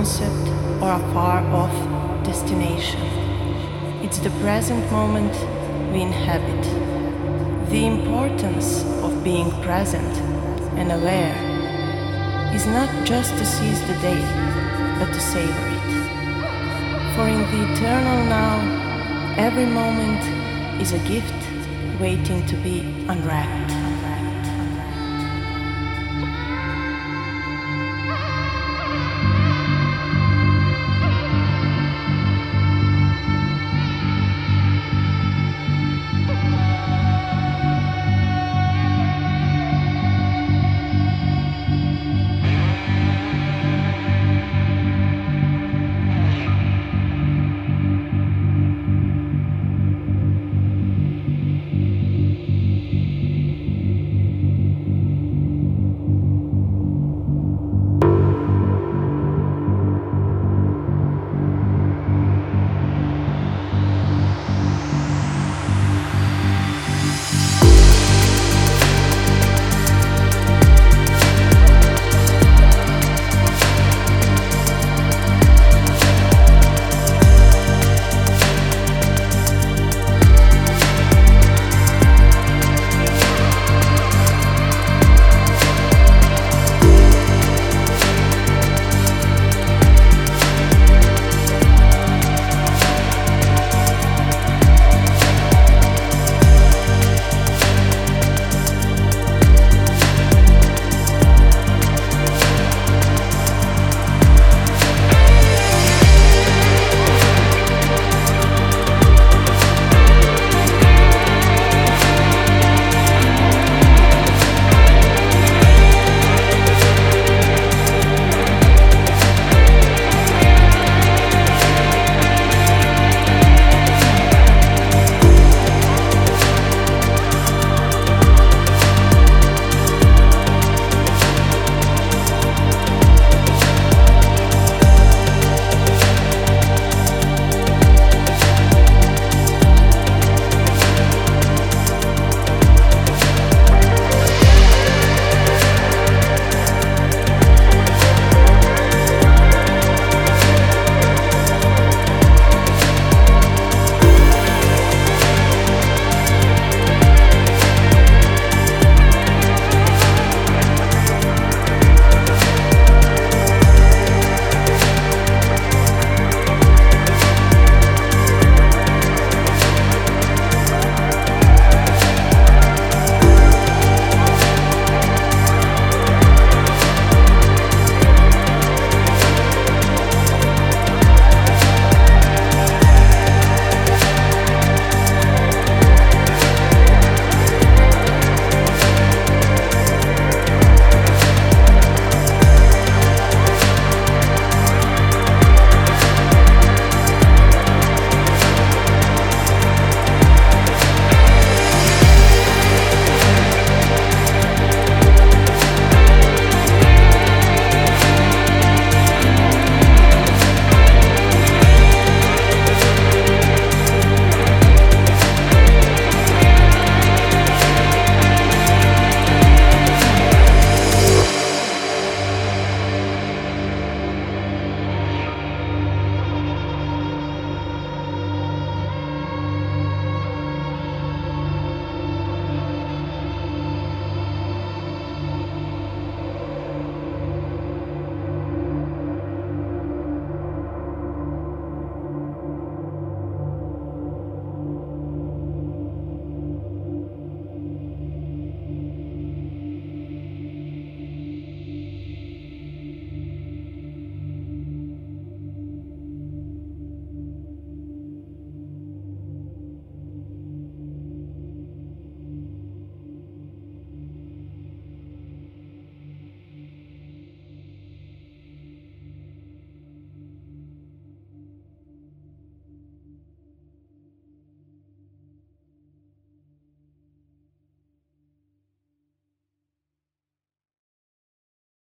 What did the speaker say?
Concept or a far off destination. It's the present moment we inhabit. The importance of being present and aware is not just to seize the day, but to savor it. For in the eternal now, every moment is a gift waiting to be unwrapped.